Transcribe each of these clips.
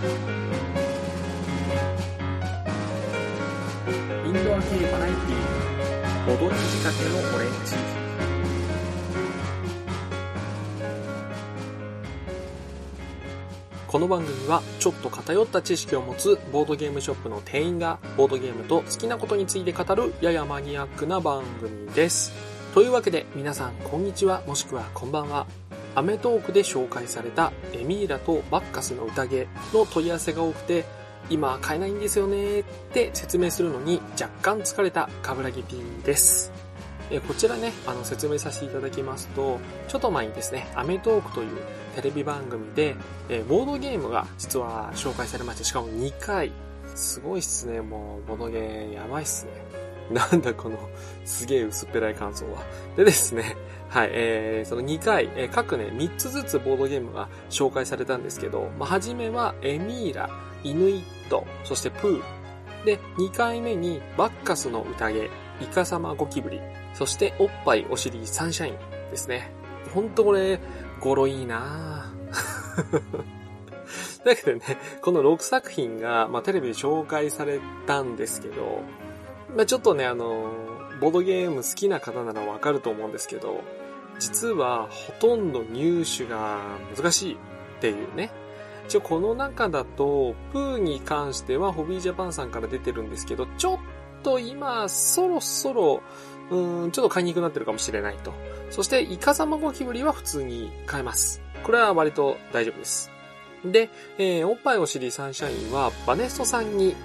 インドア系バラエティー、ドゲ仕掛けのオレンジ。この番組はちょっと偏った知識を持つボードゲームショップの店員がボードゲームと好きなことについて語るややマニアックな番組です。というわけで皆さんこんにちはもしくはこんばんは。アメトークで紹介されたエミーラとバッカスの宴の問い合わせが多くて今買えないんですよねって説明するのに若干疲れたカブラギ P です。えこちらね、あの説明させていただきますと、ちょっと前にですね、アメトークというテレビ番組で、えボードゲームが実は紹介されまして、しかも2回。すごいっすね、もう、ボードゲーやばいっすね。なんだこの、すげえ薄っぺらい感想は。でですね、はい、えー、その2回、えー各ね、3つずつボードゲームが紹介されたんですけど、まあ、初めは、エミーラ、イヌイット、そしてプー。で、2回目に、バッカスの宴、イカサマゴキブリ、そして、おっぱいお尻サンシャインですね。ほんとこれ、語呂いいなぁ だけどね、この6作品が、まあ、テレビで紹介されたんですけど、まあ、ちょっとね、あの、ボードゲーム好きな方ならわかると思うんですけど、実はほとんど入手が難しいっていうね。一応この中だと、プーに関してはホビージャパンさんから出てるんですけど、ちょっと今、そろそろ、うん、ちょっと買いにくくなってるかもしれないと。そして、イカサマゴキブリは普通に買えます。これは割と大丈夫です。で、えー、おっぱいお尻サンシャインは、バネストさんに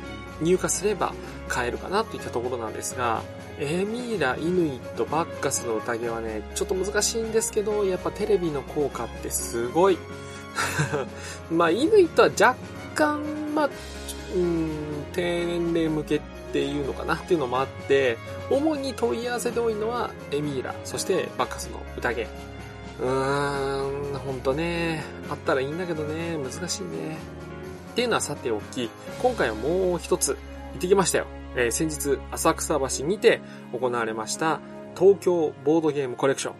入荷すれば買えるかなといったところなんですが、エミーラ、イヌイット、バッカスの宴はね、ちょっと難しいんですけど、やっぱテレビの効果ってすごい。まあ、イヌイットは若干、まあ、うん、低年齢向けっていうのかなっていうのもあって、主に問い合わせで多いのは、エミーラ、そしてバッカスの宴。うーん、ほんとね、あったらいいんだけどね、難しいね。っていうのはさておき、今回はもう一つ、行ってきましたよ。えー先日、浅草橋にて行われました、東京ボードゲームコレクション。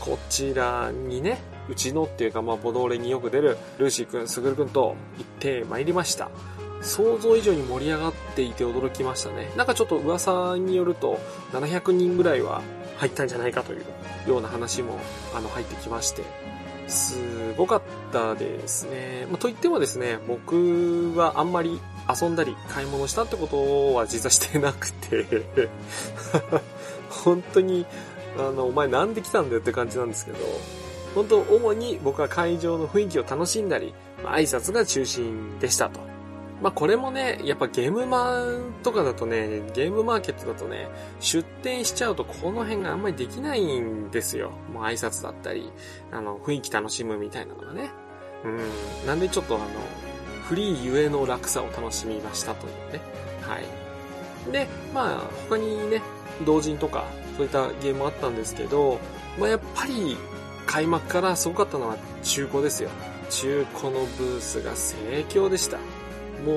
こちらにね、うちのっていうか、まあ、ボドーレによく出るルーシーくん、スグルくんと行ってまいりました。想像以上に盛り上がっていて驚きましたね。なんかちょっと噂によると、700人ぐらいは入ったんじゃないかというような話も、あの、入ってきまして。すごかったですね。まあ、と言ってもですね、僕はあんまり遊んだり買い物したってことは実はしてなくて、本当に、あの、お前なんで来たんだよって感じなんですけど、本当主に僕は会場の雰囲気を楽しんだり、まあ挨拶が中心でしたと。まあこれもね、やっぱゲームマとかだとね、ゲームマーケットだとね、出店しちゃうとこの辺があんまりできないんですよ。もう挨拶だったり、あの、雰囲気楽しむみたいなのがね。うん。なんでちょっとあの、フリーゆえの楽さを楽しみましたというね。はい。で、まあ他にね、同人とか、そういったゲームあったんですけど、まあやっぱり開幕からすごかったのは中古ですよ。中古のブースが盛況でした。もう、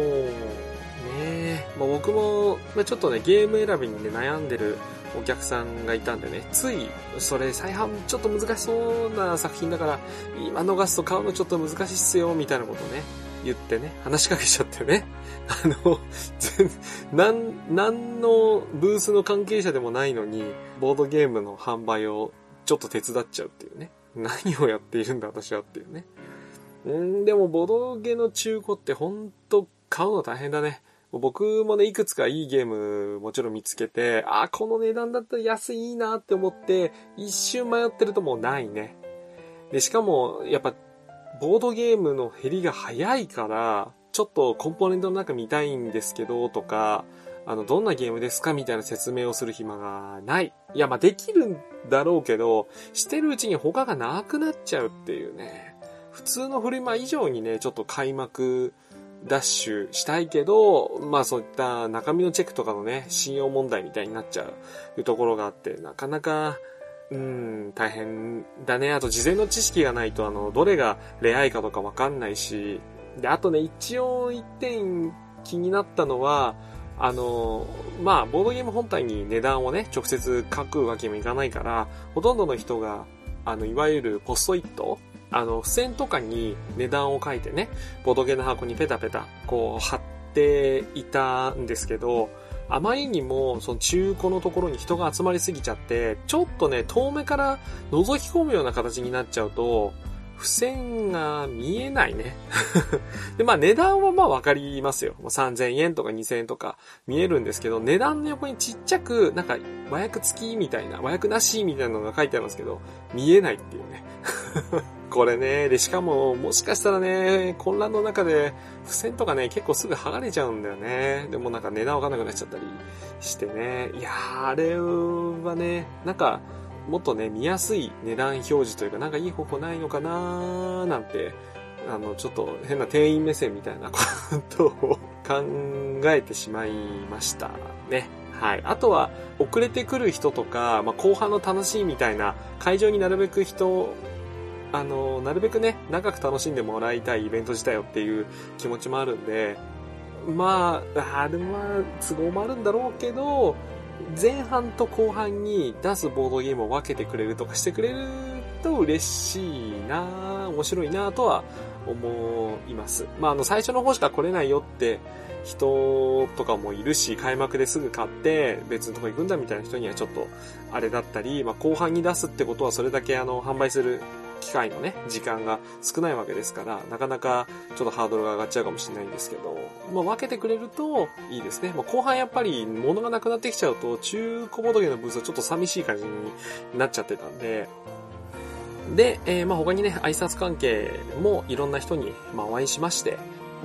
ねまあ、僕も、まあ、ちょっとね、ゲーム選びにね、悩んでるお客さんがいたんでね、つい、それ再販ちょっと難しそうな作品だから、今逃すと買うのちょっと難しいっすよ、みたいなことね、言ってね、話しかけちゃってね。あの、全、なん、なんのブースの関係者でもないのに、ボードゲームの販売をちょっと手伝っちゃうっていうね。何をやっているんだ私はっていうね。うん、でもボドゲの中古ってほんと買うの大変だね。僕もね、いくつかいいゲームもちろん見つけて、あ、この値段だったら安いいなって思って、一瞬迷ってるともうないね。で、しかも、やっぱ、ボードゲームの減りが早いから、ちょっとコンポーネントの中見たいんですけど、とか、あの、どんなゲームですかみたいな説明をする暇がない。いや、まあ、できるんだろうけど、してるうちに他がなくなっちゃうっていうね。普通のフリマ以上にね、ちょっと開幕ダッシュしたいけど、まあそういった中身のチェックとかのね、信用問題みたいになっちゃうところがあって、なかなか、うん、大変だね。あと事前の知識がないと、あの、どれがレアいかとかわかんないし、で、あとね、一応一点気になったのは、あの、まあ、ボードゲーム本体に値段をね、直接書くわけにもいかないから、ほとんどの人が、あの、いわゆるポストイットあの、付箋とかに値段を書いてね、ボドゲの箱にペタペタ、こう、貼っていたんですけど、あまりにも、その中古のところに人が集まりすぎちゃって、ちょっとね、遠目から覗き込むような形になっちゃうと、付箋が見えないね。で、まあ値段はまあわかりますよ。3000円とか2000円とか見えるんですけど、値段の横にちっちゃく、なんか和訳付きみたいな、和訳なしみたいなのが書いてあるんですけど、見えないっていうね。これね、で、しかも、もしかしたらね、混乱の中で、付箋とかね、結構すぐ剥がれちゃうんだよね。でもなんか値段わかんなくなっちゃったりしてね。いやー、あれはね、なんか、もっとね、見やすい値段表示というか、なんかいい方法ないのかなーなんて、あの、ちょっと変な店員目線みたいなことを考えてしまいましたね。はい。あとは、遅れてくる人とか、まあ、後半の楽しいみたいな、会場になるべく人、あの、なるべくね、長く楽しんでもらいたいイベント自体をっていう気持ちもあるんで、まあ、あれは都合もあるんだろうけど、前半と後半に出すボードゲームを分けてくれるとかしてくれると嬉しいな面白いなとは思います。まあ、あの、最初の方しか来れないよって人とかもいるし、開幕ですぐ買って別のとこ行くんだみたいな人にはちょっとあれだったり、まあ、後半に出すってことはそれだけあの、販売する機会のね、時間が少ないわけですから、なかなかちょっとハードルが上がっちゃうかもしれないんですけど、まあ、分けてくれるといいですね。まあ、後半やっぱり物がなくなってきちゃうと、中古ボドゲのブースはちょっと寂しい感じになっちゃってたんで、で、えー、まあ他にね、挨拶関係もいろんな人に、まあ、お会いしまして、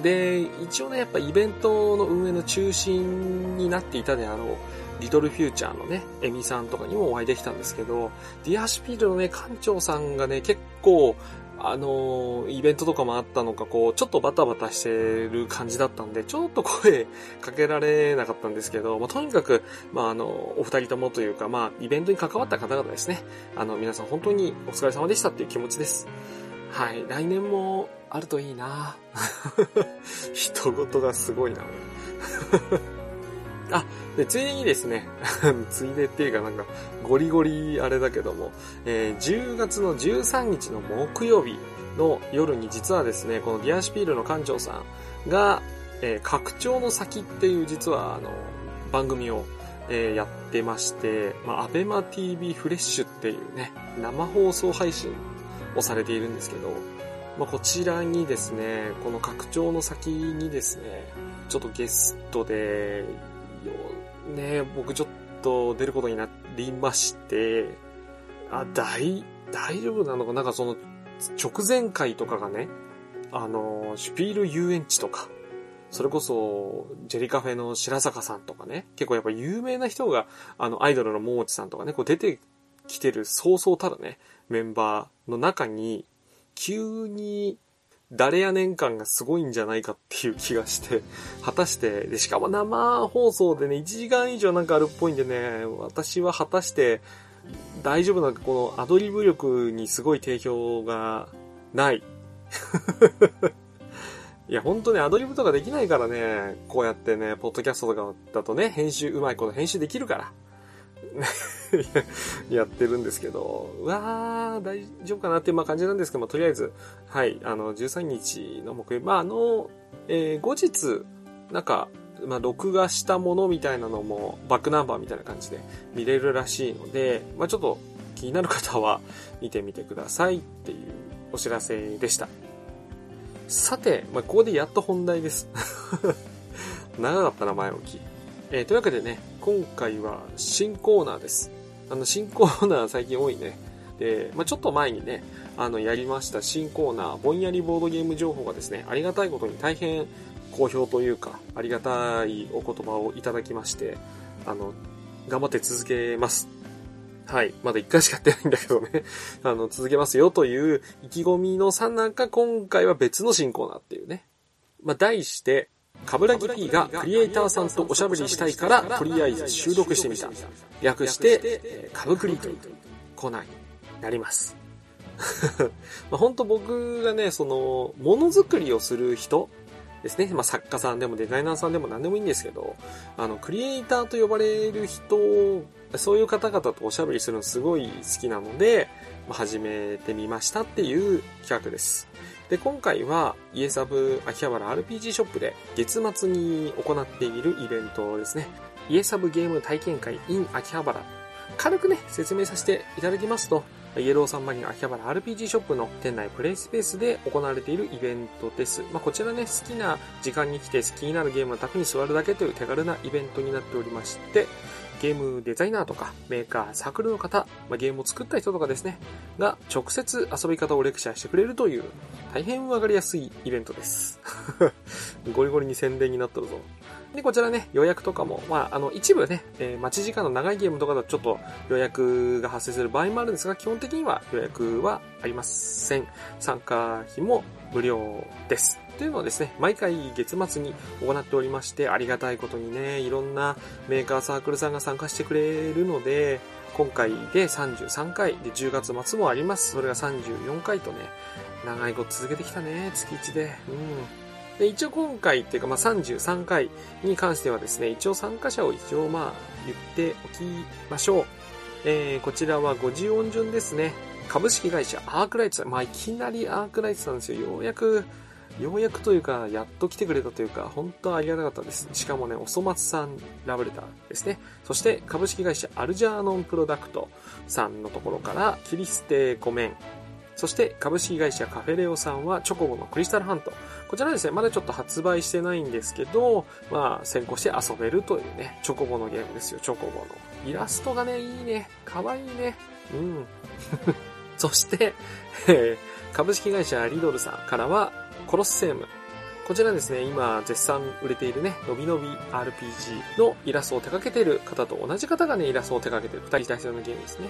で、一応ね、やっぱイベントの運営の中心になっていたであろう、リトルフューチャーのね、エミさんとかにもお会いできたんですけど、ディアシピールのね、館長さんがね、結構、あの、イベントとかもあったのか、こう、ちょっとバタバタしてる感じだったんで、ちょっと声かけられなかったんですけど、まあ、とにかく、まあ、あの、お二人ともというか、まあ、イベントに関わった方々ですね。あの、皆さん本当にお疲れ様でしたっていう気持ちです。はい、来年もあるといいな 人事がすごいな、あ、で、ついでにですね、ついでっていうかなんか、ゴリゴリあれだけども、えー、10月の13日の木曜日の夜に実はですね、このディアシピールの館長さんが、えー、拡張の先っていう実はあの、番組を、えー、やってまして、まあ、アベマ TV フレッシュっていうね、生放送配信をされているんですけど、まあ、こちらにですね、この拡張の先にですね、ちょっとゲストでね、僕ちょっと出ることになりまして、あ、大、大丈夫なのか？なんかその、直前回とかがね、あの、シュピール遊園地とか、それこそ、ジェリカフェの白坂さんとかね、結構やっぱ有名な人が、あの、アイドルの桃地さんとかね、こう出てきてるそうそうたるね、メンバーの中に、急に誰や年間がすごいんじゃないかっていう気がして、果たして、で、しかも生放送でね、1時間以上なんかあるっぽいんでね、私は果たして大丈夫なこのアドリブ力にすごい定評がない。いや、ほんとね、アドリブとかできないからね、こうやってね、ポッドキャストとかだとね、編集、うまいこと編集できるから。やってるんですけど、うわー、大丈夫かなっていうまあ感じなんですけども、とりあえず、はい、あの、13日の木曜日、まあ、あの、えー、後日、なんか、まあ、録画したものみたいなのも、バックナンバーみたいな感じで見れるらしいので、まあ、ちょっと気になる方は見てみてくださいっていうお知らせでした。さて、まあ、ここでやっと本題です。長かったな、前置き。えー、というわけでね、今回は新コーナーです。あの、新コーナー最近多いね。で、まあ、ちょっと前にね、あの、やりました新コーナー、ぼんやりボードゲーム情報がですね、ありがたいことに大変好評というか、ありがたいお言葉をいただきまして、あの、頑張って続けます。はい。まだ一回しかやってないんだけどね。あの、続けますよという意気込みのさなか、今回は別の新コーナーっていうね。まあ、題して、カブラギ P がクリエイターさんとおしゃべりしたいから、とりあえず収録してみた。略して、カブクリというコーナーになります。まあ、本当僕がね、その、ものづくりをする人ですね。まあ、作家さんでもデザイナーさんでも何でもいいんですけど、あの、クリエイターと呼ばれる人、そういう方々とおしゃべりするのすごい好きなので、まあ、始めてみましたっていう企画です。で、今回は、イエサブ秋葉原 RPG ショップで月末に行っているイベントですね。イエサブゲーム体験会 in 秋葉原。軽くね、説明させていただきますと、イエローサンマリン秋葉原 RPG ショップの店内プレイスペースで行われているイベントです。まあ、こちらね、好きな時間に来て好きになるゲームの卓に座るだけという手軽なイベントになっておりまして、ゲームデザイナーとかメーカー、サークルの方、まあ、ゲームを作った人とかですね、が直接遊び方をレクチャーしてくれるという大変わかりやすいイベントです。ゴリゴリに宣伝になっとるぞ。で、こちらね、予約とかも、まあ、あの、一部ね、えー、待ち時間の長いゲームとかだとちょっと予約が発生する場合もあるんですが、基本的には予約はありません。参加費も無料です。というのをですね、毎回月末に行っておりまして、ありがたいことにね、いろんなメーカーサークルさんが参加してくれるので、今回で33回、で10月末もあります。それが34回とね、長いこと続けてきたね、月1で。うん。で、一応今回っていうか、まあ、33回に関してはですね、一応参加者を一応まあ、言っておきましょう。えー、こちらは50音順ですね。株式会社アークライツさん。まあ、いきなりアークライツさんですよ。ようやく、ようやくというか、やっと来てくれたというか、本当ありがたかったです。しかもね、おそ松さんラブレターですね。そして株式会社アルジャーノンプロダクトさんのところから、キリステコメン、そして株式会社カフェレオさんはチョコボのクリスタルハント。こちらですね、まだちょっと発売してないんですけど、まあ先行して遊べるというね、チョコボのゲームですよ、チョコボの。イラストがね、いいね。かわいいね。うん。そして、えー、株式会社リドルさんからは、コロッセーム。こちらですね、今絶賛売れているね、のびのび RPG のイラストを手掛けている方と同じ方がね、イラストを手掛けている二人対戦のゲームですね。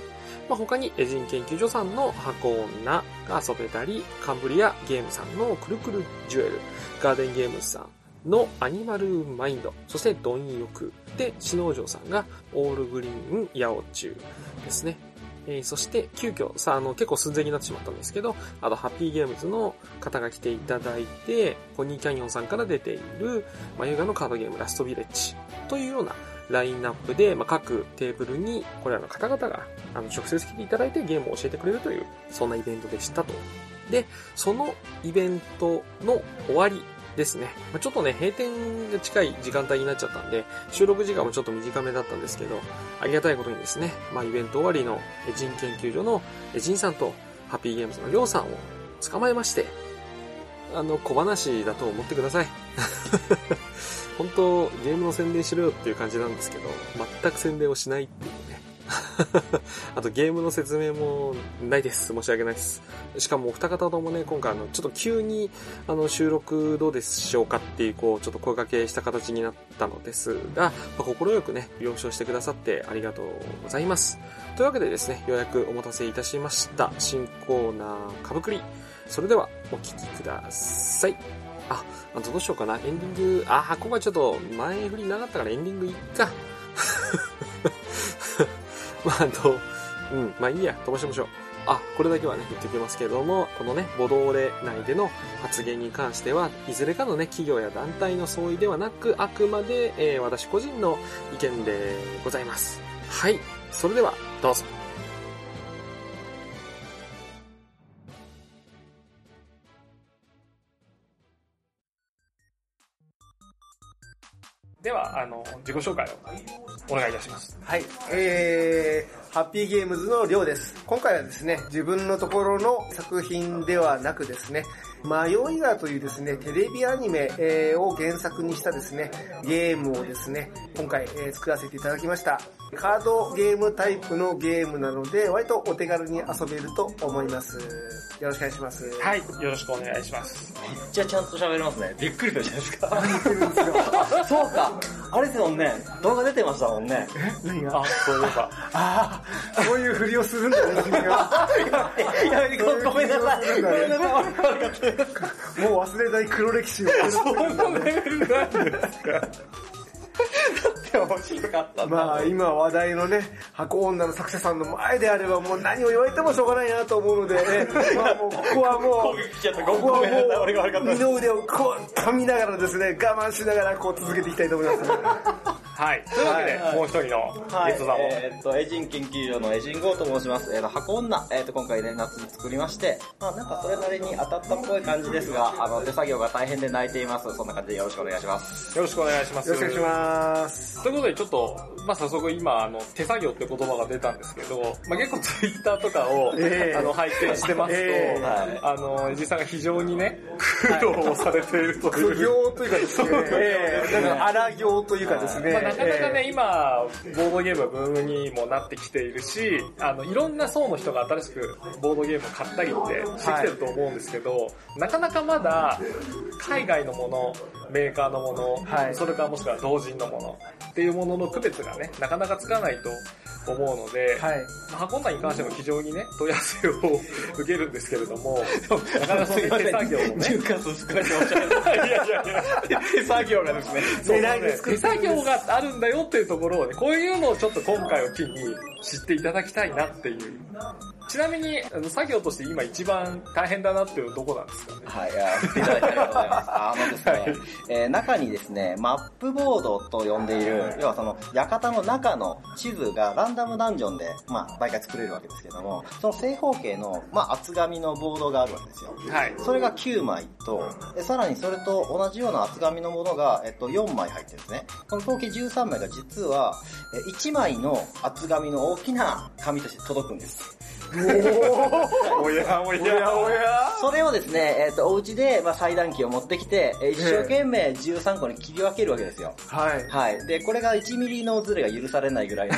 まあ、他にエジン研究所さんの箱女が遊べたり、カンブリアゲームさんのくるくるジュエル、ガーデンゲームズさんのアニマルマインド、そしてドンヨで、シノージョさんがオールグリーンヤオチュウですね。えー、そして、急遽、さあ、の、結構寸前になってしまったんですけど、あと、ハッピーゲームズの方が来ていただいて、ポニーキャニオンさんから出ている、眉毛のカードゲーム、ラストビレッジというようなラインナップで、まあ、各テーブルに、これらの方々が、あの、直接来ていただいてゲームを教えてくれるという、そんなイベントでしたと。で、そのイベントの終わりですね。ま、ちょっとね、閉店が近い時間帯になっちゃったんで、収録時間もちょっと短めだったんですけど、ありがたいことにですね、まあ、イベント終わりの人研究所のジンさんとハッピーゲームズのりょうさんを捕まえまして、あの、小話だと思ってください。本当、ゲームの宣伝しろよっていう感じなんですけど、全く宣伝をしないっていう あとゲームの説明もないです。申し訳ないです。しかもお二方ともね、今回あの、ちょっと急にあの、収録どうでしょうかっていう、こう、ちょっと声掛けした形になったのですが、まあ、くね、了承してくださってありがとうございます。というわけでですね、ようやくお待たせいたしました。新コーナー、かぶくり。それでは、お聴きください。あ、あどうしようかな。エンディング、あ、ここはちょっと前振りなかったからエンディングいっか。まあ、あと、うん、まあいいや、飛ばしましょう。あ、これだけはね、言っておきますけれども、このね、ボドーレ内での発言に関しては、いずれかのね、企業や団体の相違ではなく、あくまで、えー、私個人の意見でございます。はい。それでは、どうぞ。では、あの、自己紹介をお願いいたします。はい。えー、ハッピーゲームズのりょうです。今回はですね、自分のところの作品ではなくですね、迷いがというですね、テレビアニメ、え、を原作にしたですね、ゲームをですね、今回、え、作らせていただきました。カードゲームタイプのゲームなので、割とお手軽に遊べると思います。よろしくお願いします。はい、よろしくお願いします。めっちゃちゃんと喋れますね。びっくりしたじゃないですか。びっくりですよ。そうか。あれですもんね。動画出てましたもんね。え何が？あ、そういうか。ああ、そういうふりをするんだよ、君が。やめて、ごめんなさい。ごめんなさい。もう忘れない黒歴史を。そんなレベルなんですかて面白かったまあ今話題のね、箱女の作者さんの前であればもう何を言われてもしょうがないなと思うので、ね、まあもうここはも攻う、撃しちゃった。ここはもう、二の腕をこう噛みながらですね、我慢しながらこう続けていきたいと思います。はい。というわけで、はいもう一人のはいゲストさんを。えーっと、エジン研究所のエジンゴーと申します。えーと、箱女、えーっと、今回ね、夏に作りまして、まあなんかそれなりに当たったっぽい感じですが、あの、手作業が大変で泣いています。そんな感じでよろしくお願いします。よろしくお願いします。よろしくお願いします。ということで、ちょっと、まあ、早速今、あの、手作業って言葉が出たんですけど、まあ、結構ツイッターとかを、ええ。あの、拝見してますと、ええ。はいあの、エジさんが非常にね、苦労をされているという。苦行というかですね、ええなんか荒行というか。ですね。まあ、なかなかね、え今、ボードゲームはブームにもなってきているし、あの、いろんな層の人が新しくボードゲームを買ったりってしてきてると思うんですけど、なかなかまだ、海外のもの、メーカーのもの、はい。それからもしくは同人のものっていうものの区別がね、なかなかつかないと思うので、えはい。箱内に関しても非常にね、問い合わせを受けるんですけれども、なかなかそのね手作業をね、重関数少なくて申しい。いやいやいや、手作業がですね。そう狙いに作って手作業があるんだよっていうところをね、こういうのをちょっと今回を機に知っていただきたいなっていう。ちなみに、あの作業として今一番大変だなっていうのはどこなんですかね？はい、いや振っていただいてありがとうございます。あのですね、はいえー中にですね、マップボードと呼んでいる、要はその、館の中の地図がランダムダンジョンで、まあ、毎回作れるわけですけども、その正方形の、まあ、厚紙のボードがあるわけですよ。はい。それが9枚と、でさらにそれと同じような厚紙のものが、えっと、4枚入ってるんですね。この合計13枚が実は、え1枚の厚紙の大きな紙として届くんです。おやおおやおやそれをですね、えっ、と、お家で、まあ、裁断機を持ってきて、えー一生懸命13個に切り分けるわけですよ。はい。はい。で、これが1ミリのズレが許されないぐらいの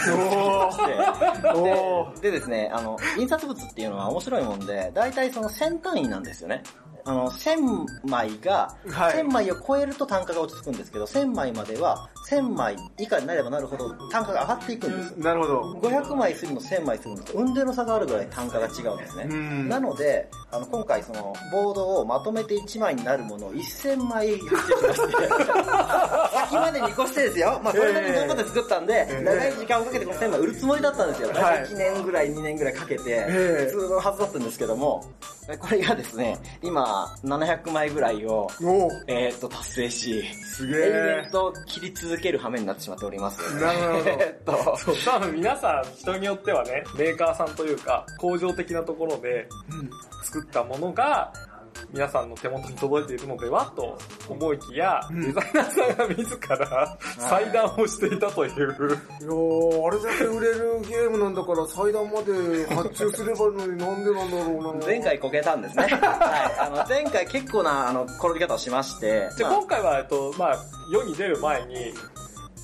ででですね、あの、印刷物っていうのは面白いもんで、大体その1000単位なんですよね。あの、1000枚が、はい1000枚を超えると単価が落ち着くんですけど、1000枚までは、1000枚以下になればなるほど単価が上がっていくんです。なるほど。500枚するの1000枚するのと運転の差があるぐらい単価が違うんですね。うんなので、あの、今回その、ボードをまとめて1枚になるものを1000枚発注しまして、先まで見越してですよ。まあ、これだけ頑張って作ったんで、ええ長い時間をかけてこの1000枚売るつもりだったんですよ。はい1年ぐらい、2年ぐらいかけて、ええ普通のはずだったんですけども、これがですね、今、700枚ぐらいを、えーっと、達成し、すげ永え遠。と切り続ける羽目になってしまっております。なるほど えーっと、そう、多分皆さん、人によってはね、メーカーさんというか、工場的なところで作ったものが、皆さんの手元に届いているのではと思いきや、んデザイナーさんが自ら 裁断をしていたという、いやー、あれだけ売れるゲームなんだから祭壇まで発注すればいいのになんでなんだろうな。前回こけたんですね。はい。あの、前回結構な、あの、転び方をしまして、じゃあまあ今回は、えっと、まあ、世に出る前に、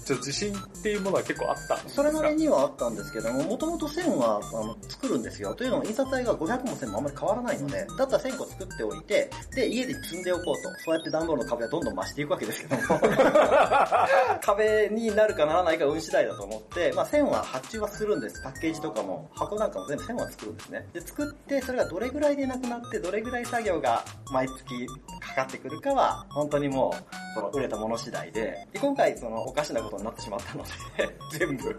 ちょっと自信っていうものは結構あったそれなりにはあったんですけども、もともと線はあの作るんですよ。というのも印刷代が500も1000もあんまり変わらないので、だったら1000個作っておいて、で、家で積んでおこうと。そうやって段ボールの壁はどんどん増していくわけですけども、壁になるかならないか運次第だと思って、まあ線は発注はするんです。パッケージとかも、箱なんかも全部線は作るんですね。で、作って、それがどれぐらいでなくなって、どれぐらい作業が毎月かかってくるかは、本当にもう、その売れたもの次第で、で、今回そのおかしなことになってしまったので、全部、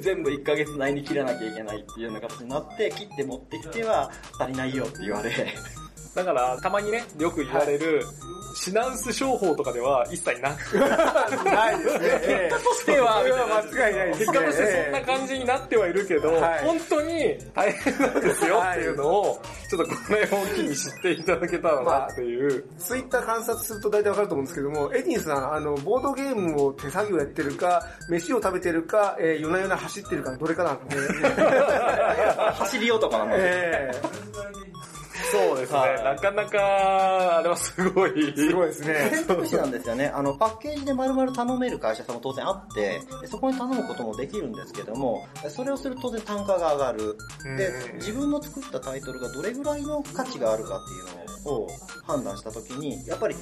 全部1ヶ月内に切らなきゃいけないっていうような形になって、切って持ってきては足りないよって言われ、だから、たまにね、よく言われる、品薄商法とかでは一切なく、ないですね。ええとしては、間違いないですね。結果としてそんな感じになってはいるけど、はい。本当に大変なんですよっていうのを、ちょっとこの絵を機に知っていただけたらなっていう。ツイッター観察すると大体わかると思うんですけども、エディンさん、あの、ボードゲームを手作業やってるか、飯を食べてるか、えー夜な夜な走ってるか、どれかなんで、走り男なので、えそうですね、はいなかなか、あれはすごい。ー、すごいですね。選択肢なんですよね。あの、パッケージで丸々頼める会社さんも当然あって、でそこに頼むこともできるんですけども、それをすると当然単価が上がる。でうん、自分の作ったタイトルがどれぐらいの価値があるかっていうのを判断したときに、やっぱり、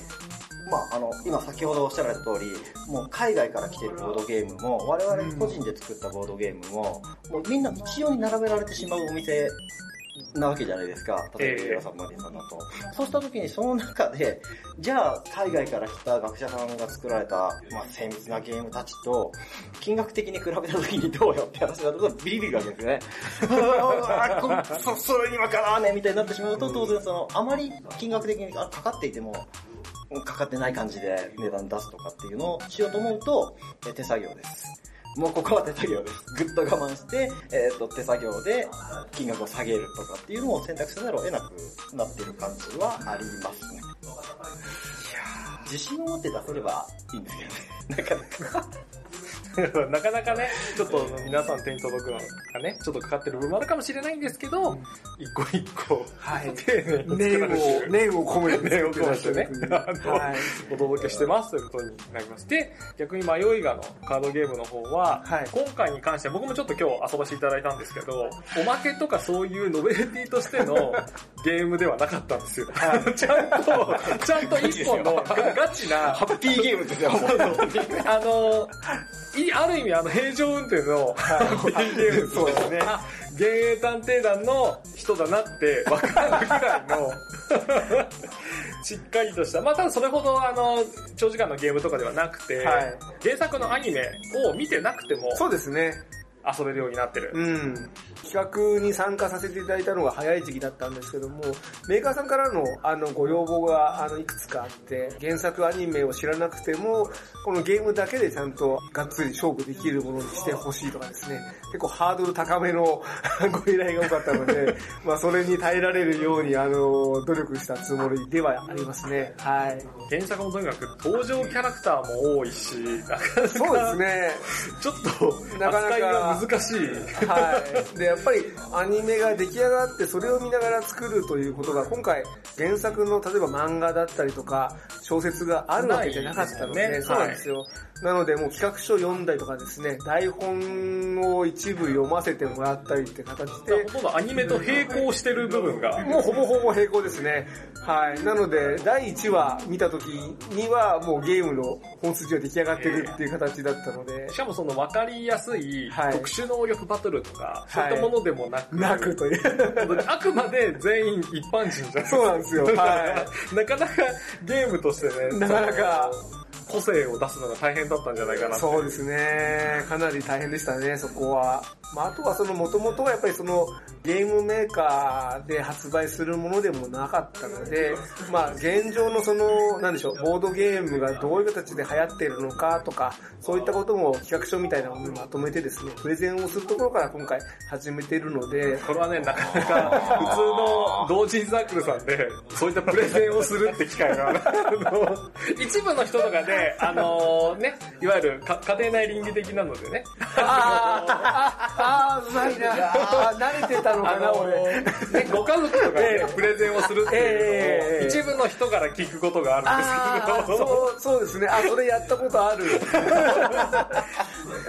まあ、あの、今先ほどおっしゃられた通り、もう海外から来てるボードゲームも、我々個人で作ったボードゲームも、もうみんな一様に並べられてしまうお店なわけじゃないですか。例えば、ええ映画サブマリンさんだと。そうした時に、その中で、じゃあ、海外から来た学者さんが作られた、まあ、精密なゲームたちと、金額的に比べた時にどうよって話になると、ビリビリがですよね。あーこそ、それにはかなわねえみたいになってしまうと、当然その、あまり金額的にあかかっていても、かかってない感じで値段出すとかっていうのをしようと思うと、え手作業です。もうここは手作業です。ぐっと我慢して、えっ、と、手作業で金額を下げるとかっていうのを選択せざるを得なくなっている感じはありますね。自信を持って出せればいいんですけどね。なかなか。なかなかね、ちょっと皆さん手に届くのがね、ちょっとかかってる部分もあるかもしれないんですけど、一個一個、はい。丁寧に作られて、る。念を込めて念を込めてね、はい。お届けしてますということになります。で、逆に迷いがのカードゲームの方は、はい今回に関しては僕もちょっと今日遊ばせていただいたんですけど、おまけとかそういうノベルティとしての ゲームではなかったんですよ。ちゃんと、ちゃんと一本のガガチな、ハッピーゲームですよ。あの、いある意味あの平常運転のハッピーゲームそうですね。あ幻影探偵団の人だなってわかるぐらいの しっかりとした、まあ多分それほどあの、長時間のゲームとかではなくて、はい。原作のアニメを見てなくてもそうですね。遊べるようになってる。うん。企画に参加させていただいたのが早い時期だったんですけども、メーカーさんからのあのご要望があのいくつかあって、原作アニメを知らなくても、このゲームだけでちゃんとがっつり勝負できるものにしてほしいとかですね、結構ハードル高めの ご依頼が多かったので、まあそれに耐えられるようにあの、努力したつもりではありますね。はい。原作もとにかく登場キャラクターも多いし、なかなかそうですね。ちょっとなかなか扱いが難しい。はい。で、やっぱりアニメが出来上がってそれを見ながら作るということが今回原作の例えば漫画だったりとか小説があるわけじゃなかったので、ねそうなんですよ。なのでもう企画書読んだりとかですね、台本を一部読ませてもらったりって形で、ほとんどアニメと並行してる部分が、もうほぼほぼ並行ですね。はい。なので、第1話見た時にはもうゲームの本筋は出来上がってるっていう形だったのでし、かもその分かりやすいはい特殊能力バトルとか、そういったものでもなく、なくという。あくまで全員一般人じゃないそうなんですよ。はなかなかゲームとしてね、い。なかなか、個性を出すのが大変だったんじゃないかなそうですね。かなり大変でしたね、そこは。まあ、あとはその元々はやっぱりそのゲームメーカーで発売するものでもなかったので、まあ現状のその、なんでしょう、ボードゲームがどういう形で流行っているのかとか、そういったことも企画書みたいなものにまとめてですね、プレゼンをするところから今回始めているので、これはね、なかなか 普通の同人サークルさんで、そういったプレゼンをするって機会が、あの、一部の人とかで、あのね、いわゆるか家庭内倫理的なのでね、あーあー、あーうまいな。あー慣れてたのかな、俺。ね、ご家族とかでプレゼンをするっていうのを、ええ一部の人から聞くことがああーるんですけど、そう、そうですね。あ、それやったことある。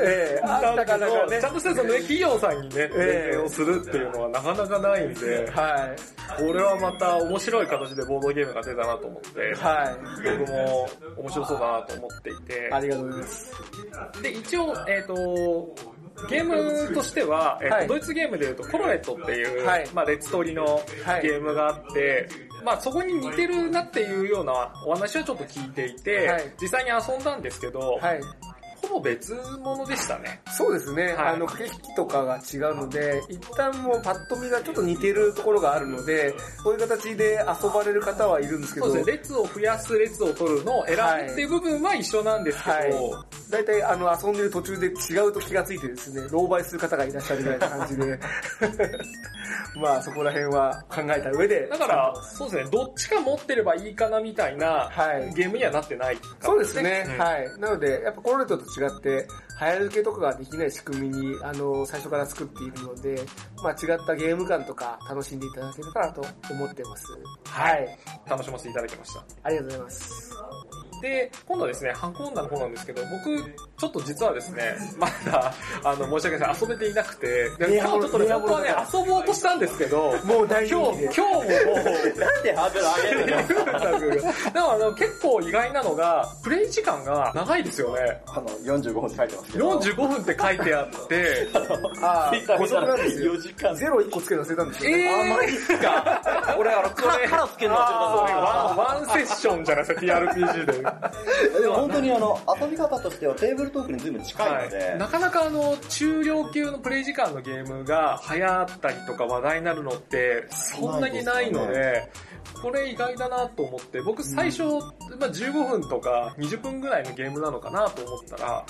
ええあだったかなかねちゃん。としてそのね、企業さんにね、プレゼンをするっていうのはなかなかないんで、はい。これはまた面白い形でボードゲームが出たなと思って、はい。僕も面白そうだなと思っていて、ありがとうございます。で、一応、えっ、と、ゲームとしては、えーとはい。ドイツゲームでいうと、コロレットっていう、はい。まあ、レッツ取りのはい。ゲームがあって、まあ、そこに似てるなっていうようなお話をちょっと聞いていて、はい。実際に遊んだんですけど、ぼ別物でしたね。そうですね。はい。あの、駆け引きとかが違うので、一旦もうパッと見がちょっと似てるところがあるので、そういう形で遊ばれる方はいるんですけど、そうですね、列を増やす、列を取るのを選ぶっていう部分は一緒なんですけど、はい。大体あの遊んでる途中で違うと気がついてですね、狼狽する方がいらっしゃるぐらいな感じで、まあそこら辺は考えた上で。だから、そうですね、どっちか持ってればいいかなみたいなはい。ゲームにはなってないかもそうですね、うんはい。なので、やっぱコロレットと違って、早抜けとかができない仕組みに、あの、最初から作っているので、まあ違ったゲーム感とか楽しんでいただければなと思ってます。はい。楽しませていただきました。ありがとうございます。で、今度はですね、箱女の方なんですけど、僕、ちょっと実はですね、まだ、あの、申し訳ない遊べていなくて、でレア今日ちょっとね、本当はね、遊ぼうとしたんですけど、もう大人今日、今日ももう、なんでハードル上げるの？でもあの結構意外なのが、プレイ時間が長いですよね。あの、45分って書いてますけど。45分って書いてあって、ああ、補ツイッター見たら足なんですよ。4時間。ゼロ1個つけるの忘れたんですよ、ね。えー、あ、マジっすか。俺、あの、カラカラつけるの忘れたワンセッションじゃないですか、TRPG で。でも本当にあの、遊び方としてはテーブルトークに随分近いので、はい、なかなかあの、中量級のプレイ時間のゲームが流行ったりとか話題になるのって、そんなにないので、これ意外だなと思って、僕最初、まあ、15分とか20分ぐらいのゲームなのかなと思ったら、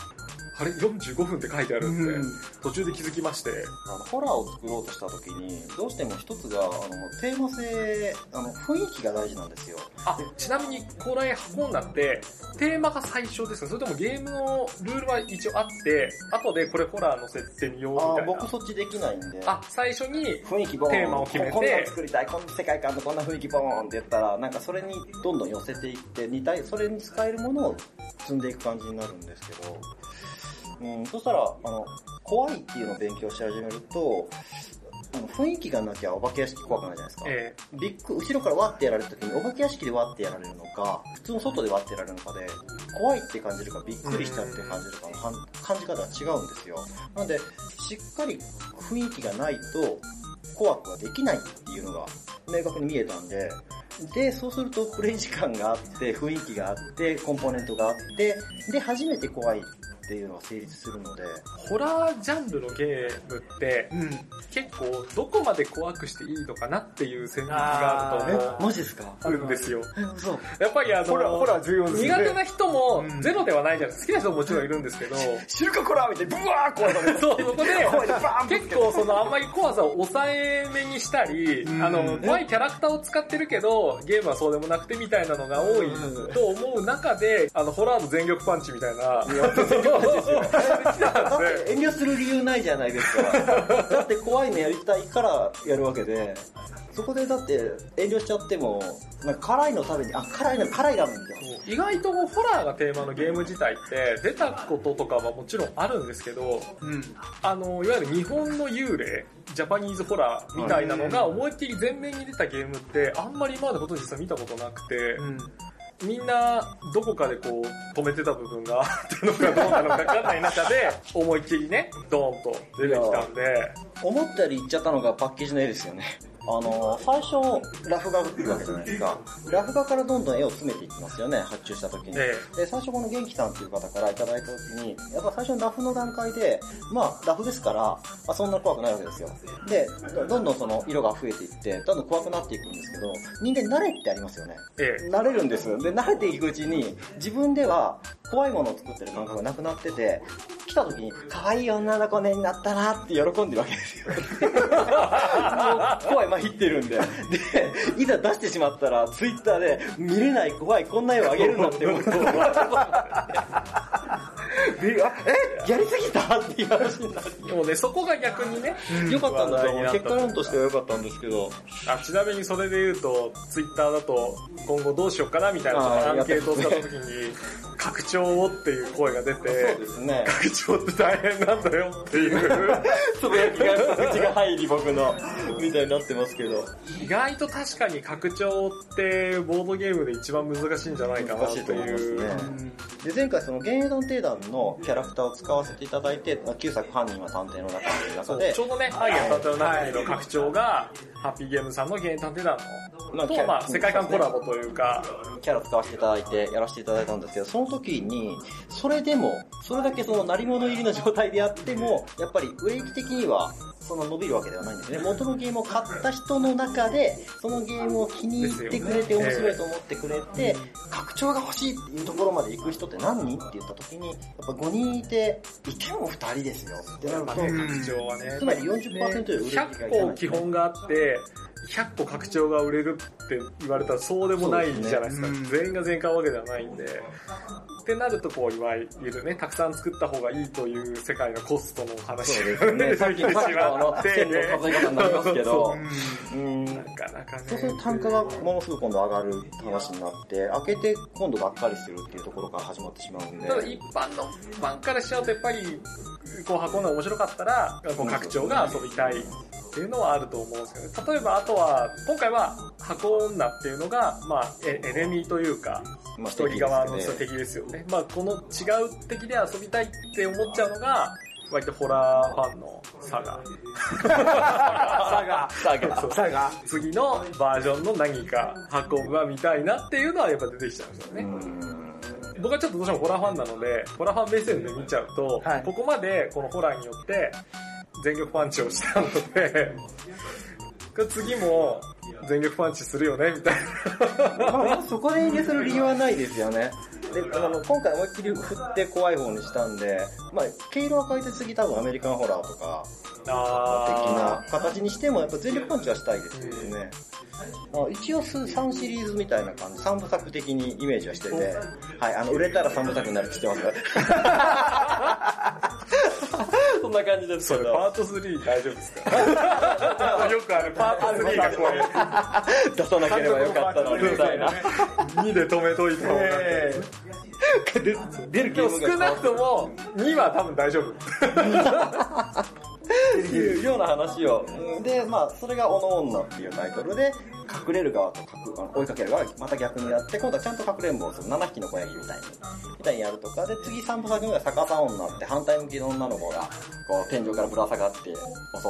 あれ ?45 分って書いてあるんで、途中で気づきまして。あの、ホラーを作ろうとした時に、どうしても一つが、あの、テーマ性、あの、雰囲気が大事なんですよ。あ、ちなみにこれ運んだって、テーマが最初ですかそれともゲームのルールは一応あって、後でこれホラー乗せてみようみたいな。あ僕そっちできないんで。あ、最初に、雰囲気ボーン。テーマを決めてこんなの作りたい、こんな世界観のこんな雰囲気ボーンって言ったら、なんかそれにどんどん寄せていって、似たい、それに使えるものを積んでいく感じになるんですけど、うん、そしたら、あの、怖いっていうのを勉強し始めると、あの雰囲気がなきゃお化け屋敷怖くないじゃないですか。えビッグ、後ろからワッてやられた時にお化け屋敷でワッてやられるのか、普通の外でワッてやられるのかで、怖いって感じるかびっくりしたって感じるかの感感じ方が違うんですよ。なので、しっかり雰囲気がないと怖くはできないっていうのが明確に見えたんで、で、そうするとプレイ時間があって、雰囲気があって、コンポーネントがあって、で、初めて怖いっていうのが成立するので、ホラージャンルのゲームって、うん。結構どこまで怖くしていいのかなっていう線引きがあるとえ思、マジですか？うるんですよ。え、嘘やっぱりあの、ホラー、ホラー重要ですね。苦手な人もうん。ゼロではないじゃないですか。好きな人ももちろんいるんですけど、知るかこらみたいな、ブワー怖いのそう、そこで結構そのあんまり怖さを抑えめにしたり、うん。あの、怖いキャラクターを使ってるけど、ゲームはそうでもなくてみたいなのが多いと思う中で、あの、ホラーの全力パンチみたいな、全力パンチですよ。だって遠慮する理由ないじゃないですか。だって怖いのやりたいからやるわけで、そこでだって遠慮しちゃっても、なんか辛いの食べに、あ、辛いの、辛いラーメンみたいな。意外とホラーがテーマのゲーム自体って出たこととかはもちろんあるんですけど、うん。あの、いわゆる日本の幽霊、ジャパニーズホラーみたいなのが思いっきり前面に出たゲームってあんまり今までこと実は見たことなくて、うん。みんなどこかでこう止めてた部分があったのかどうなのかわかんない中で思いっきりね、ドーンと出てきたんで、思ったより言っちゃったのがパッケージの絵ですよね。あの、最初、ラフ画が来るわけじゃないですか。ラフ画からどんどん絵を詰めていきますよね、発注した時に。えで、最初この元気さんっていう方からいただいた時に、やっぱ最初のラフの段階で、まあ、ラフですから、まあ、そんな怖くないわけですよ。で、どんどんその色が増えていって、どんどん怖くなっていくんですけど、人間慣れってありますよね。ええ慣れるんです。で、慣れていくうちに、自分では怖いものを作ってる感覚がなくなってて、来た時に、可愛い女の子ねになったなって喜んでるわけですよ。怖いまひってるんで。で、いざ出してしまったら、ツイッターで、見れない怖い、こんな絵をあげるんだって思うと、であえやりすぎたっていう話になる。でもね、そこが逆にね、よかったんだと思う。話題になった結果論としてはよかったんですけど。あちなみにそれで言うと、ツイッターだと今後どうしようかなみたいなアンケートを使った時に、拡張をっていう声が出て、そうですね。拡張って大変なんだよっていう。つぶやきが、口が入り僕の、みたいになってますけど。意外と確かに拡張ってボードゲームで一番難しいんじゃないかなって難しいと思いますいう。ね。で、前回その、幻影探偵団のキャラクターを使わせていただいて、まあ9作犯人は探偵の中という中でち、ょうどね、アイアン探偵の中での拡張が、ハッピーゲームさんのゲーム探偵団の、と、まあ、世界観コラボというか、キャラ使わせていただいて、やらせていただいたんですけど、その時に、それでも、それだけその、鳴り物入りの状態でやっても、やっぱり、売れ行き的には、その伸びるわけではないんですね。元のゲームを買った人の中で、そのゲームを気に入ってくれて、面白いと思ってくれて、拡張が欲しいっていうところまで行く人って何人って言った時に、やっぱ5人いて、いても2人ですよってなると、拡張はねつ、まり40%より売れ行きがいかない100個基本があって、100個拡張が売れるって言われたらそうでもないじゃないですか。全員が全員買うわけではないんで。ってなると、こう、いわゆるね、たくさん作った方がいいという世界のコストの話そうですね。さっきのさっきのあの、線の数え方になりますけど、うん。なかなかね。そうすると単価がものすごく今度上がる話になって、開けて今度がっかりするっていうところから始まってしまうんで。ただ一般のファンからしちゃうとやっぱり、こう箱の面白かったら、こう拡張が遊びたいっていうのはあると思うんですけどね。例えばあとは、今回は箱女っていうのが、まあ、エエネミーというか、まあ一人側の敵敵ですよね。まあこの違う敵で遊びたいって思っちゃうのが、割とホラーファンの差が。差が。サガ。さが。次のバージョンの何か箱が見たいなっていうのはやっぱ出てきちゃうんですよね。僕はちょっとどうしてもホラーファンなので、ホラーファン目線で見ちゃうと、はいここまでこのホラーによって全力パンチをしたので、次も全力パンチするよね、みたいな。まあ、そこで遠慮する理由はないですよね。で、あの、今回思いっきり振って怖い方にしたんで、まあ、毛色は変えて次多分アメリカンホラーとか、的な形にしてもやっぱ全力パンチはしたいですけどね。あ一応す3シリーズみたいな感じ、3部作的にイメージはしてて、はい、あの、売れたら3部作になるって言ってます。そんな感じですそれパート3大丈夫ですか？よくあるパート3がこう、出さなければよかったのにみたいな。2で止めといた方が、え出るでも少なくとも2は多分大丈夫。っていうような話を。で、まあ、それがおの女っていうタイトルで、隠れる側と隠あの追いかける側がまた逆にやって、今度はちゃんとかくれんぼをする7匹の子ヤギみたいに、みたいにやるとか、で、次3部作目が逆さ女って反対向きの女の子が、こう、天井からぶら下がって襲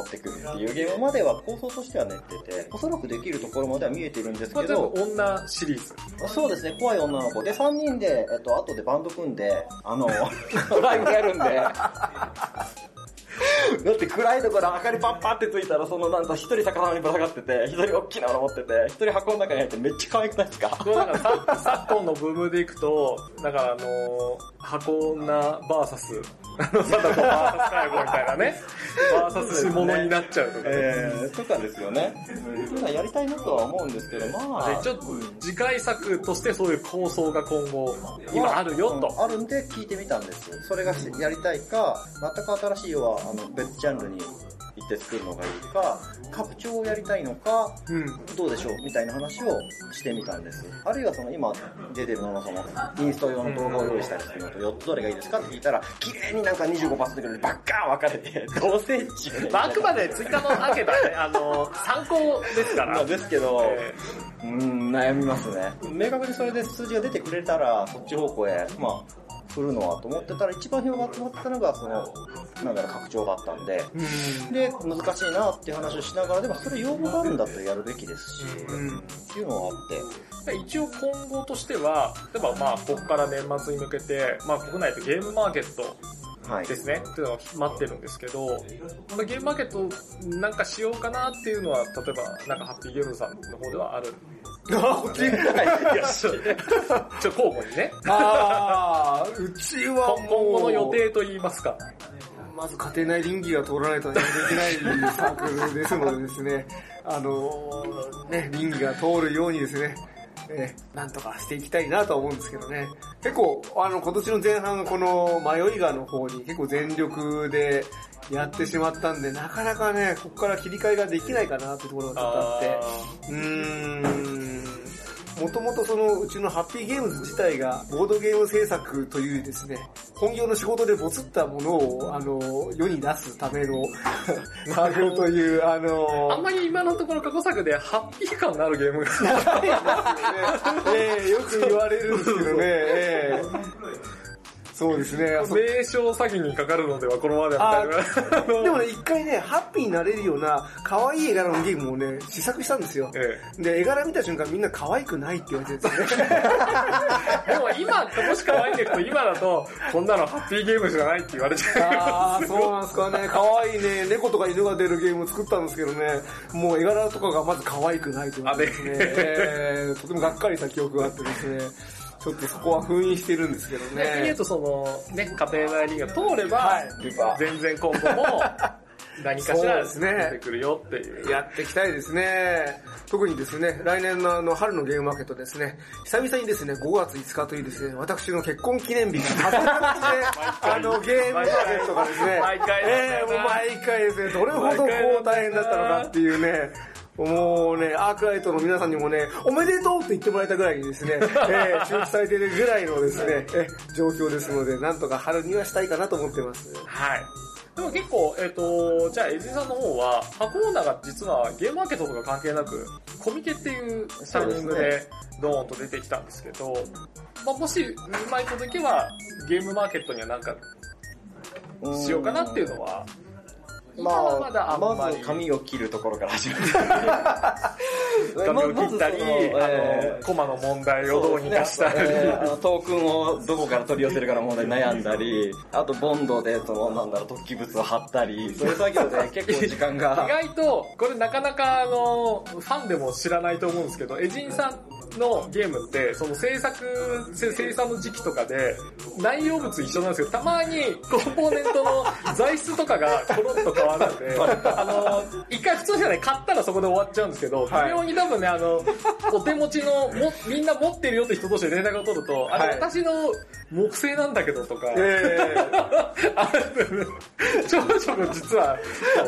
ってくるっていうゲームまでは構想としては練ってて、おそらくできるところまでは見えてるんですけど、部女シリーズ。そうですね、怖い女の子で、3人で、えっと、後でバンド組んで、あの、ライブやるんで、だって暗いところ明かりパッパってついたら、そのなんか一人逆さまにぶら下がってて、一人大きなの持ってて、一人箱の中に入ってめっちゃ可愛くないですか？これだからさ昨今のブームでいくと、だからあのー箱女バーサス、あの、貞子バーサス介護みたいなね、バーサスし物になっちゃうとかね。えー、とかですよね。そういうのはやりたいなとは思うんですけど、まあ。でちょっと次回作としてそういう構想が今後、今あるよと。あるんで聞いてみたんですよ。それがしやりたいか、全く新しい要は、あの、別ジャンルに行って作るのがいいか、拡張をやりたいのか、うん。どうでしょうみたいな話をしてみたんです。あるいはその今出てるののそのインスト用の動画を用意したりするのと4つどれがいいですかって聞いたら、綺麗になんか25%ぐらいでバッカーン分かれて、どうせっちゅうねまあ、あくまでツイッターのアンケートはね、あの、参考ですから。まあですけど、えうーん、悩みますね。明確にそれで数字が出てくれたら、そっち方向へ、まあ、振るのはと思ってたら、一番評判がってたのが、その、なんだろう、拡張だったんで、うん。で、難しいなっていう話をしながら、でもそれ要望があるんだったらやるべきですし、うん。っていうのはあって、一応今後としては、例えばまあ、ここから年末に向けて、まあ、国内でゲームマーケットはい。ですね、っていうのを待ってるんですけど、まあ、ゲームマーケットなんかしようかなっていうのは、例えば、なんかハッピーゲームズさんの方ではある。あ、こっちいや、ちょ、ちょ、交互にね。ああ、うちは今もう、後の予定といいますか。まず家庭内倫理が通らないとできないサークルですのでですね、あのーね、倫理が通るようにですね、えーなんとかしていきたいなとは思うんですけどね。結構、あの、今年の前半、この迷いがの方に結構全力でやってしまったんで、なかなかね、ここから切り替えができないかなっていうところがちょっとあって、うーん、もともとそのうちのハッピーゲームズ自体がボードゲーム制作というですね、本業の仕事でボツったものを、あの、世に出すための 作業という、あの、あんまり今のところ過去作でハッピー感のあるゲームが。ええよく言われるんですけどね、ええそうですね。名称詐欺にかかるのではこのままでは。でもね、一回ね、ハッピーになれるような可愛い絵柄のゲームをね、試作したんですよ。えで、絵柄見た瞬間みんな可愛くないって言われてるんですよね。え、でも今、もし可愛いんだけど、今だと、こんなのハッピーゲームじゃないって言われちゃ ああ、そうなんですかね。可愛いね、猫とか犬が出るゲームを作ったんですけどね、もう絵柄とかがまず可愛くないと言われてですね、あねえーとてもがっかりした記憶があってですね、ちょっとそこは封印してるんですけどう。逆に言うね。と、その、ね、家庭内リーが通れば、はい。全然今後も、何かしらそうですね。出てくるよっていう。やっていきたいですね。特にですね、来年のあの春のゲームマーケットですね、久々にですね、5月5日というですね、私の結婚記念日が初めてあのゲームマーケットがですね、毎回。毎回ですね、どれほどこう大変だったのかっていうね、もうね、アークライトの皆さんにもね、おめでとうって言ってもらえたぐらいにですね、えー、周知されているぐらいのですね、え状況ですので、なんとか春にはしたいかなと思ってます。はい。でも結構、えっ、と、じゃあ、エジさんの方は、箱オーナーが実はゲームマーケットとか関係なく、コミケっていうタイミングでで、ドーンと出てきたんですけど、まあ、もし、うまいこといけば、ゲームマーケットにはなんか、しようかなっていうのは、今はまだあんまりまず髪を切るところから始めて。髪を切ったり、あの、コマの問題をどうにかしたり、あのトークンをどこから取り寄せるかの問題に悩んだり、あとボンドでその、なんだろう、突起物を貼ったり、そういう作業で結構時間意が。外と、これなかなかあの、ファンでも知らないと思うんですけど、エジンさんのゲームって、その制作、せ生産の時期とかで、内容物一緒なんですけど、たまにコンポーネントの材質とかがコロッと変わるんで、あの、一回普通じゃない、買ったらそこで終わっちゃうんですけど、微はい妙に多分ね、あの、お手持ちの、も、みんな持ってるよって人同士で連絡を取ると、あれはい私の木製なんだけどとか、えあるちょこちょこ実は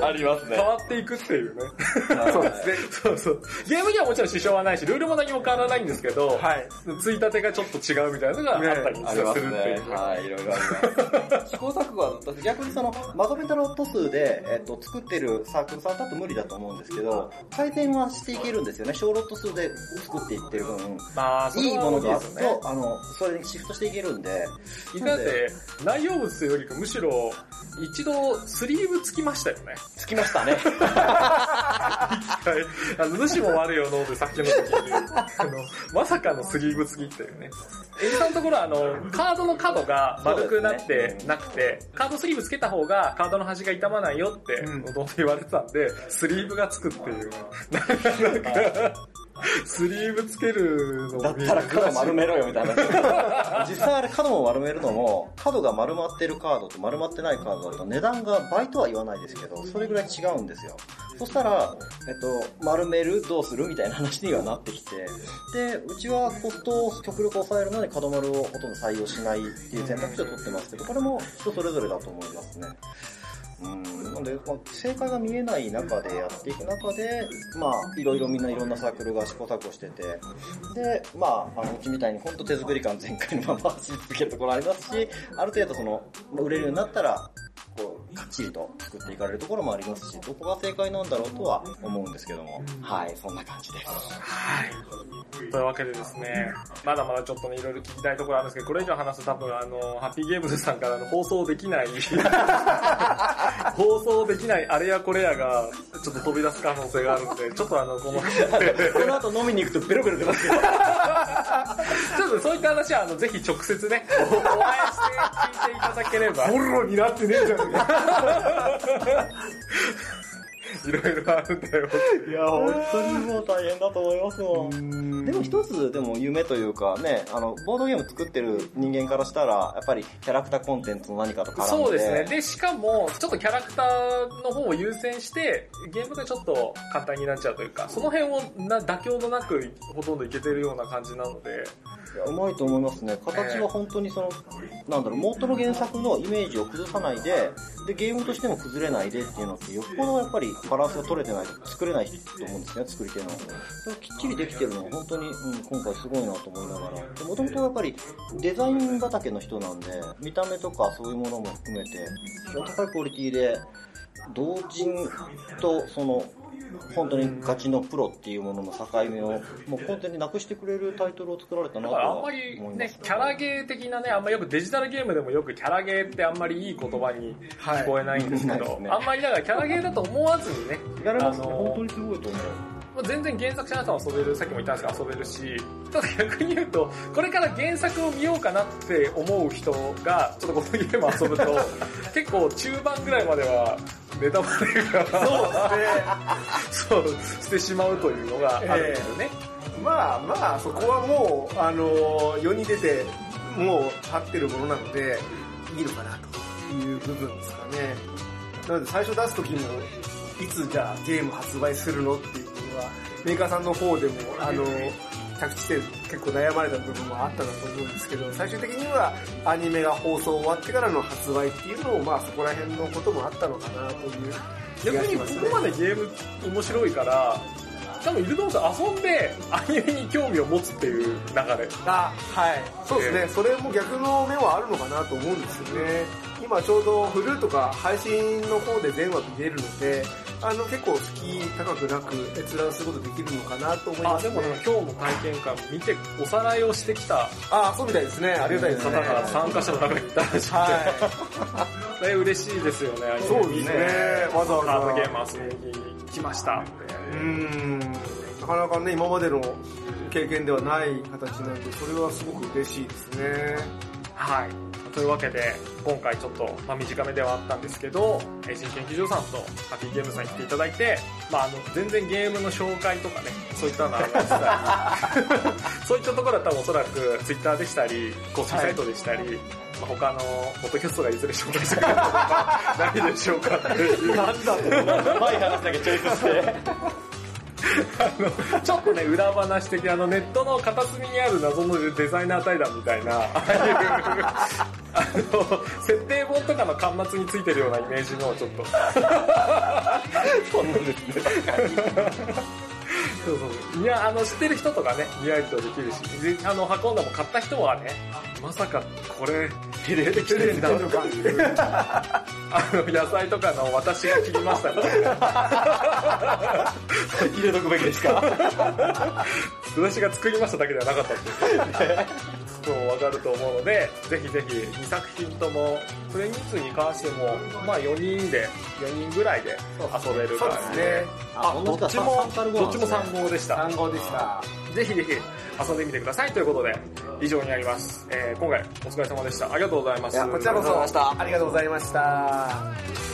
ありますね変わっていくっていうね。ー、そうですね。そうそう。ゲームにはもちろん支障はないし、ルールも何も変わらないんですけど、はい。ついたてがちょっと違うみたいなのがあったりするっていう。。はい、いろいろあります。試行錯誤は、逆にその、まとめたロット数で、えっと、作ってるサークルさんだと無理だと思うんですけど、改善はしていけるんですよね。小ロット数で作っていってる分、まあ、そいいものがあるきいですよねと、。あの、それにシフトしていけるんで、だって、内容物というよりかむしろ、一度スリーブつきましたよね。つきましたね。はい。あの、主も悪いよ飲んでさっきの時に、あの、まさかのスリーブ付きっていうね。エジさんのところは、あの、カードの角が丸くなってなくて、カードスリーブつけた方がカードの端が傷まないよって、うんどんどん言われてたんで、スリーブがつくっていう。なんか、スリーブつけるのだったら角丸めろよみたいな。実際あれ角も丸めるのも、角が丸まってるカードと丸まってないカードだと値段が倍とは言わないですけど、それぐらい違うんですよ。そしたら、えっと、丸めるどうするみたいな話にはなってきて、で、うちはコストを極力抑えるので角丸をほとんど採用しないっていう選択肢を取ってますけど、これも人それぞれだと思いますね。うん、なんで、まあ、正解が見えない中でやっていく中で、まあ、いろいろみんないろんなサークルが試行錯誤してて、で、まあ、あの、うちみたいに本当手作り感全開のまま走り続けるところありますし、ある程度その、売れるようになったら、こう、かっちりと作っていかれるところもありますし、どこが正解なんだろうとは思うんですけども、はい、そんな感じです。はい。というわけでですね、まだまだちょっとね、いろいろ聞きたいところあるんですけど、これ以上話すと多分あの、ハッピーゲームズさんからの放送できない、放送できないあれやこれやが、ちょっと飛び出す可能性があるんで、ちょっとあの、この、この後飲みに行くとベロベロ出ますよ。ちょっとそういった話は、あの、ぜひ直接ね、おお会いして聞いていただければ、フォローになってねえじゃん。ハハハハ! いろいろあるんだよ。いや、本当にもう大変だと思いますもん。でも一つ、でも夢というかね、あの、ボードゲーム作ってる人間からしたら、やっぱりキャラクターコンテンツの何かと絡んで。そうですね。で、しかも、ちょっとキャラクターの方を優先して、ゲームがちょっと簡単になっちゃうというか、その辺をな妥協のなくほとんどいけてるような感じなので、いやうまいと思いますね。形は本当にその、なんだろう、元の原作のイメージを崩さないで、で、ゲームとしても崩れないでっていうのって、よっぽどやっぱりバランスが取れてないと作れないと思うんですね、作り手の。それきっちりできてるのは本当に、うん、今回すごいなと思いながら。もともとやっぱりデザイン畑の人なんで、見た目とかそういうものも含めて、非常に高いクオリティで、同人とその、本当にガチのプロっていうものの境目を、もう完全になくしてくれるタイトルを作られたなとはだからあんま思います、りね、キャラゲー的なね、あんまよくデジタルゲームでもよくキャラゲーってあんまりいい言葉に聞こえないんですけど、はい。あんまりだからキャラゲーだと思わずにね、やれますね、本当にすごいと思う。まあ全然原作者の人は遊べる、さっきも言ったんですけど遊べるし、ただ逆に言うと、これから原作を見ようかなって思う人が、ちょっとこのゲーム遊ぶと、結構中盤ぐらいまではネタバレが、そう、してしまうというのがあるんですよね。まあまあ、そこはもう、あのー世に出て、もう立ってるものなので、いいのかなという部分ですかね。なので最初出す時も、いつじゃあゲーム発売するのっていうのは、メーカーさんの方でも、あの、着地点結構悩まれた部分もあったなと思うんですけど、最終的にはアニメが放送終わってからの発売っていうのも、まあそこら辺のこともあったのかなという気逆にこ。こまでゲーム面白いから、多分イルドンさん遊んでアニメに興味を持つっていう流れ。あ、はい。そうですね。それも逆の面はあるのかなと思うんですよね。今ちょうどフルーとか配信の方で全話見れるので、あの結構敷居高くなく閲覧することできるのかなと思いあ、ますね。でもね、今日の体験会見ておさらいをしてきたあ、そうみたいですね。ありがたいですね。方が参加者の中にいたらしくて、はそれ嬉しいですよね、そうですねわざわざカードゲーム遊びに来ました。うーん。なかなかね、今までの経験ではない形なんで、それはすごく嬉しいですね。はい。というわけで、今回ちょっと、まあ、短めではあったんですけど、えー新研究所さんとハッピーゲームさんに来ていただいて、まあ、あの、全然ゲームの紹介とかね、そういったのはしたり、そういったところだったらおそらく、ツイッターでしたり、公式サイトでしたり、まあ、他の、ポッドキャストがいずれ紹介してくれるのがないでしょうかっていう。なんだろう。怖い話だけチョイスして。あの、ちょっとね、裏話的、あの、ネットの片隅にある謎のデザイナー対談みたいな、ああいう、あの、設定本とかの端末についてるようなイメージのをちょっと、そんなんですね。そうそう。いや、あの、知ってる人とかね、リアリとできるし、であの、運んだも買った人はね、まさかこれ、手でできてんだとか、あの、野菜とかの私が切りましたみたいな。入れとくべきですか？私が作りましただけではなかったっていう。そうわかると思うので、ぜひぜひ2作品とも、プレイ人数に関しても、まあ4人で、4人ぐらいで遊べるそう感じですね。あ、どっちも、どっちも3号でした。単語でした。ぜひぜひ遊んでみてくださいということで、以上になります。えー、今回お疲れ様でした。ありがとうございます。いや、こちらこそ、ありがとうございました。